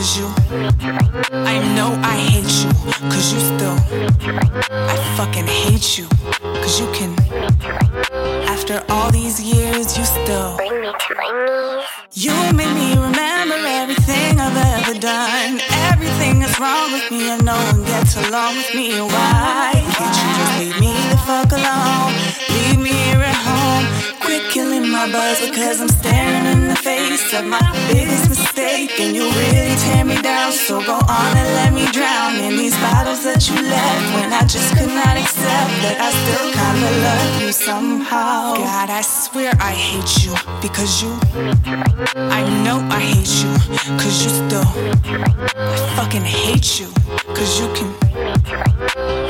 because you. I know I hate you because you still. I fucking hate you because you can. After all these years, you still. Bring me to my knees. You made me remember everything I've ever done. Everything that's wrong with me, and no one gets along with me. Why can't you just leave me the fuck alone? Leave me here at home. Quit killing my buzz because I'm staring in the face of my biggest mistake. And you really tear down, so go on and let me drown in these bottles that you left when I just could not accept that I still kinda love you somehow. God, I swear I hate you because you. I know I hate you, cause you still. I fucking hate you, cause you can.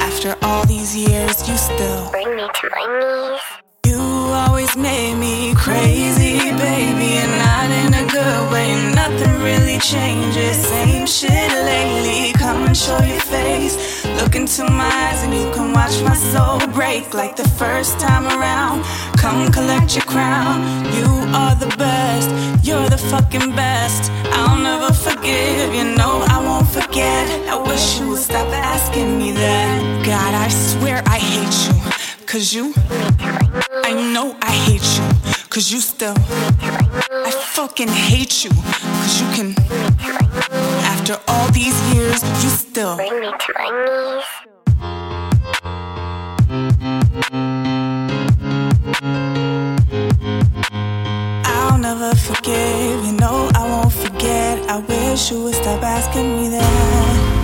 After all these years, you still. Bring me to my knees. You always made me crazy, baby, Changes, same shit lately. Come and show your face. Look into my eyes, and you can watch my soul break like the first time around. Come collect your crown. You are the best, you're the fucking best. I'll never forgive, you know I won't forget. I wish you would stop asking me that. God, I swear I hate you, cause you. I know I hate you, cause you still. I fucking hate you, cause you can. After all these years, you still. Bring me to my knees. I'll never forgive, you know I won't forget. I wish you would stop asking me that.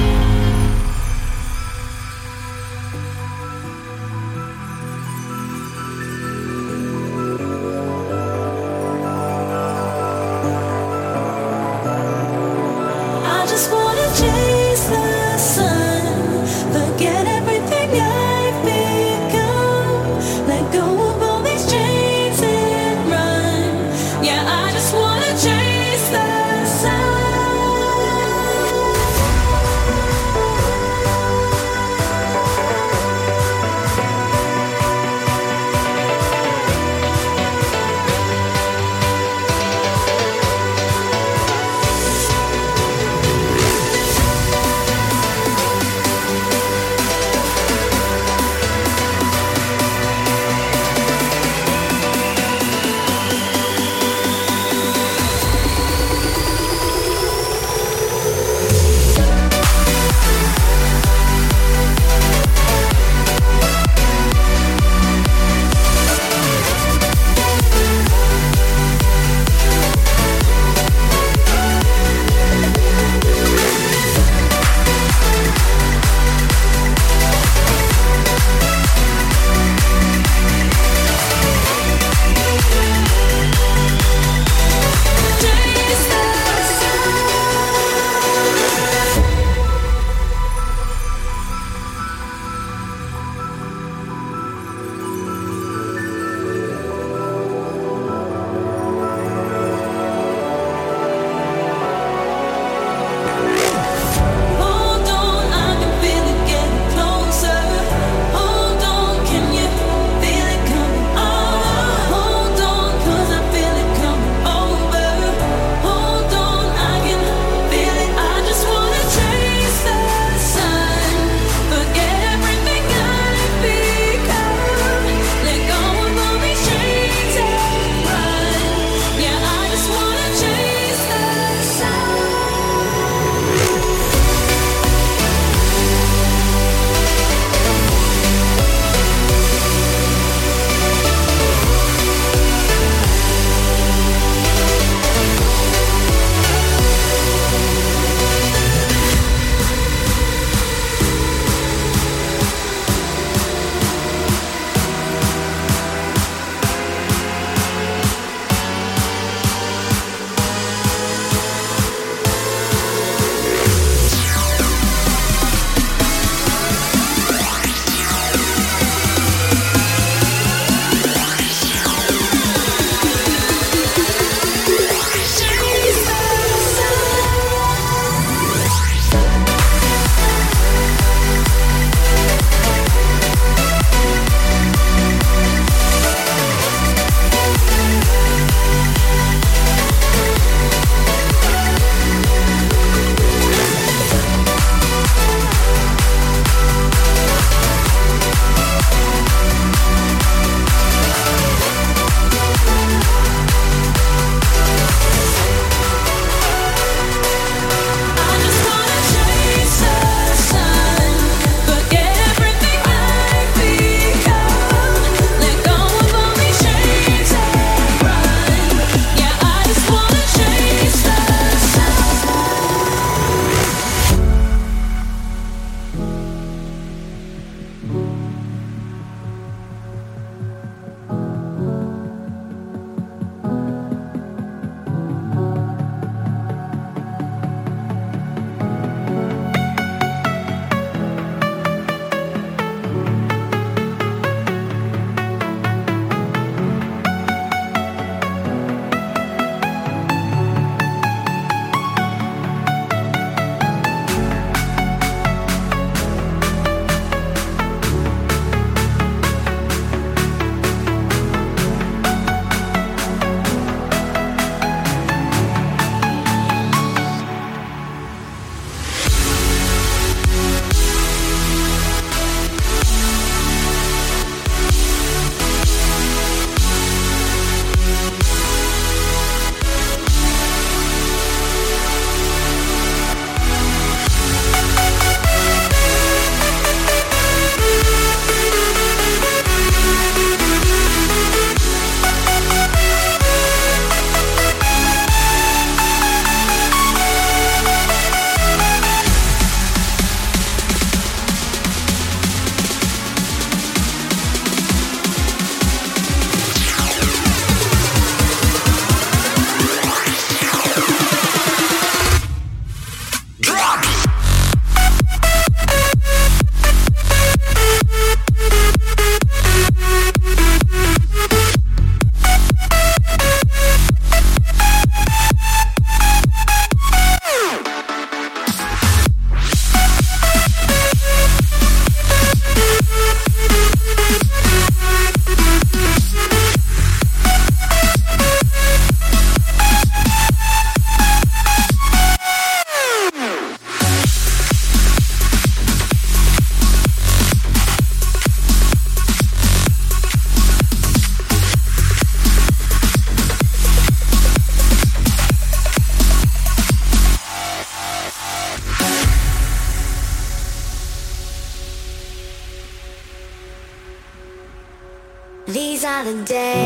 Me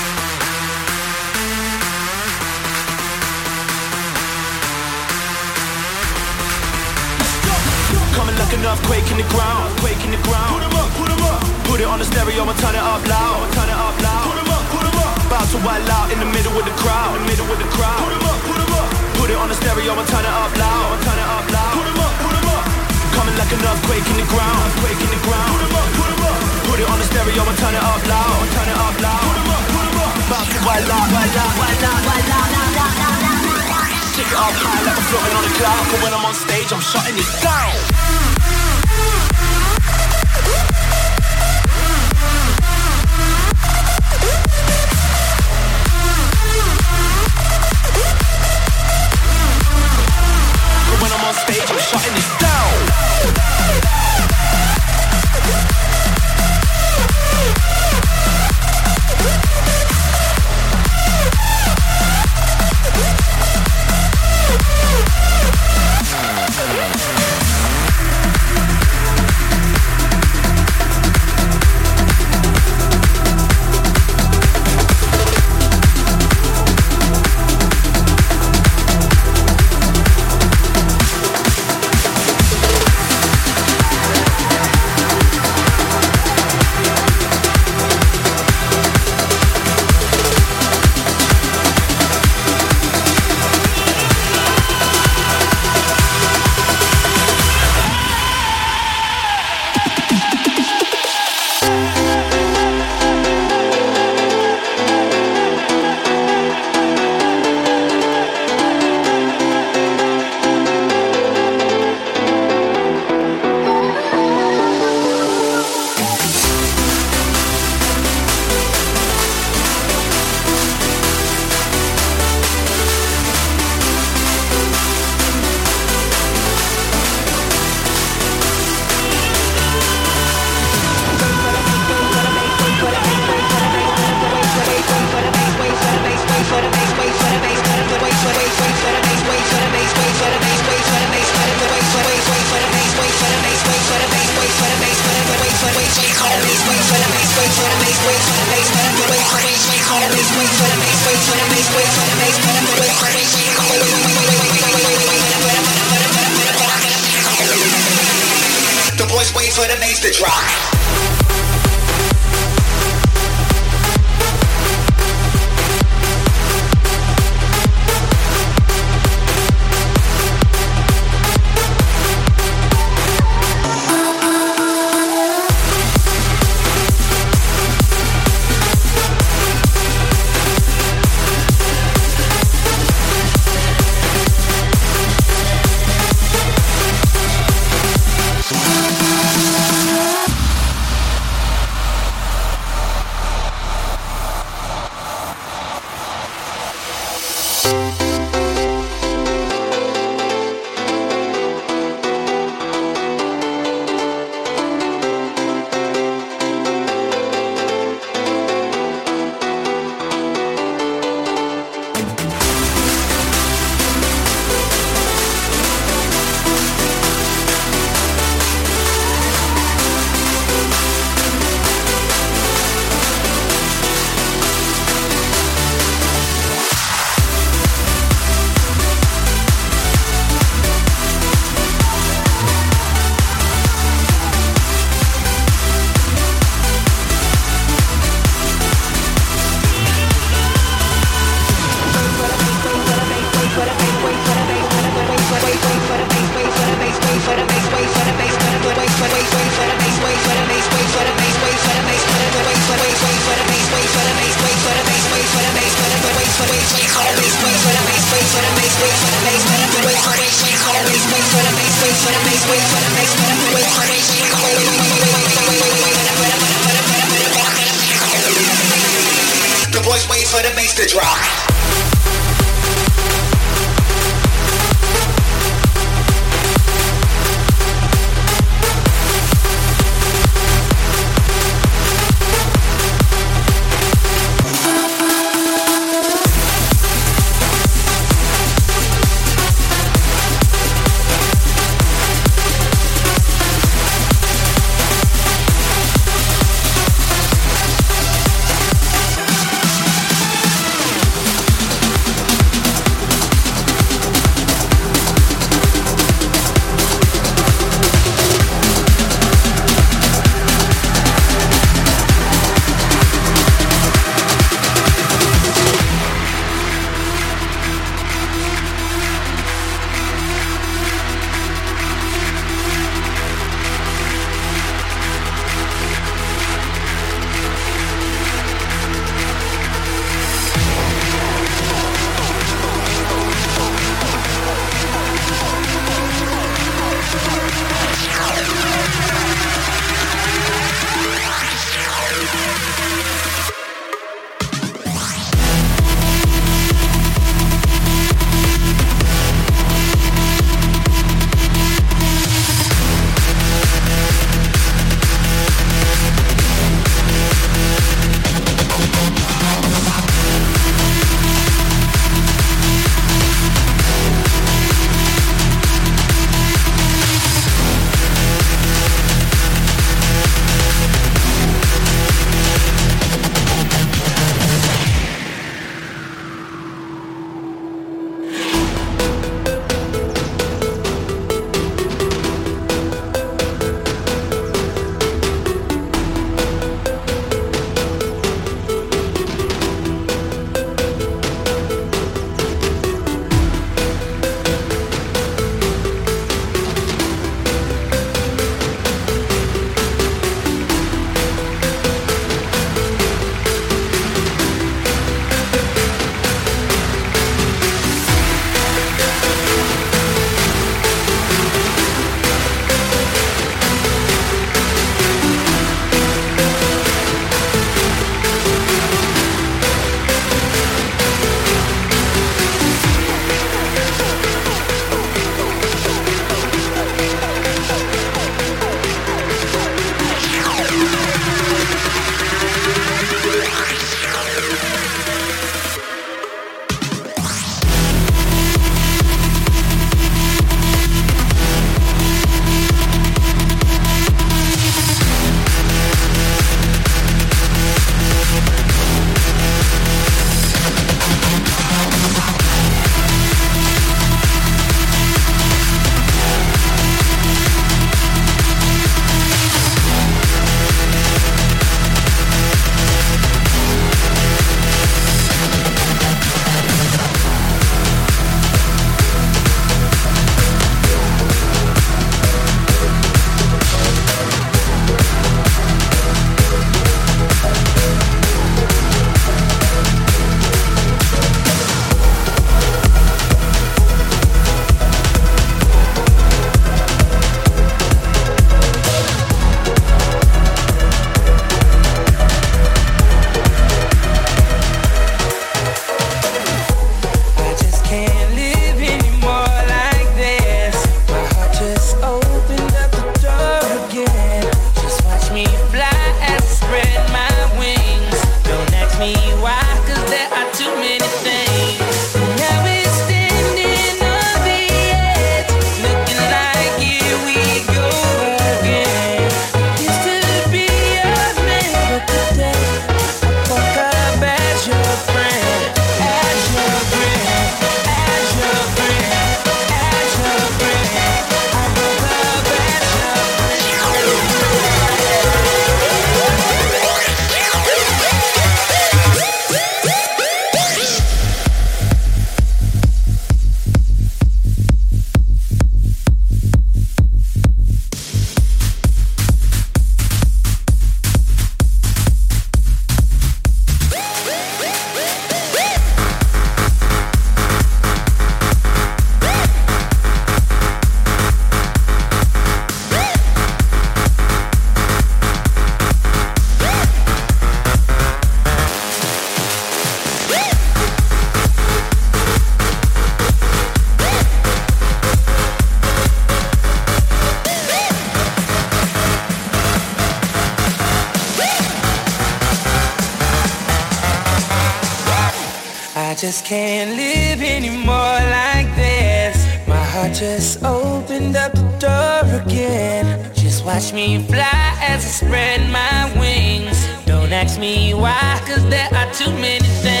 can't live anymore like this. My heart just opened up the door again. Just watch me fly as I spread my wings. Don't ask me why, cause there are too many things.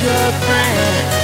your friend.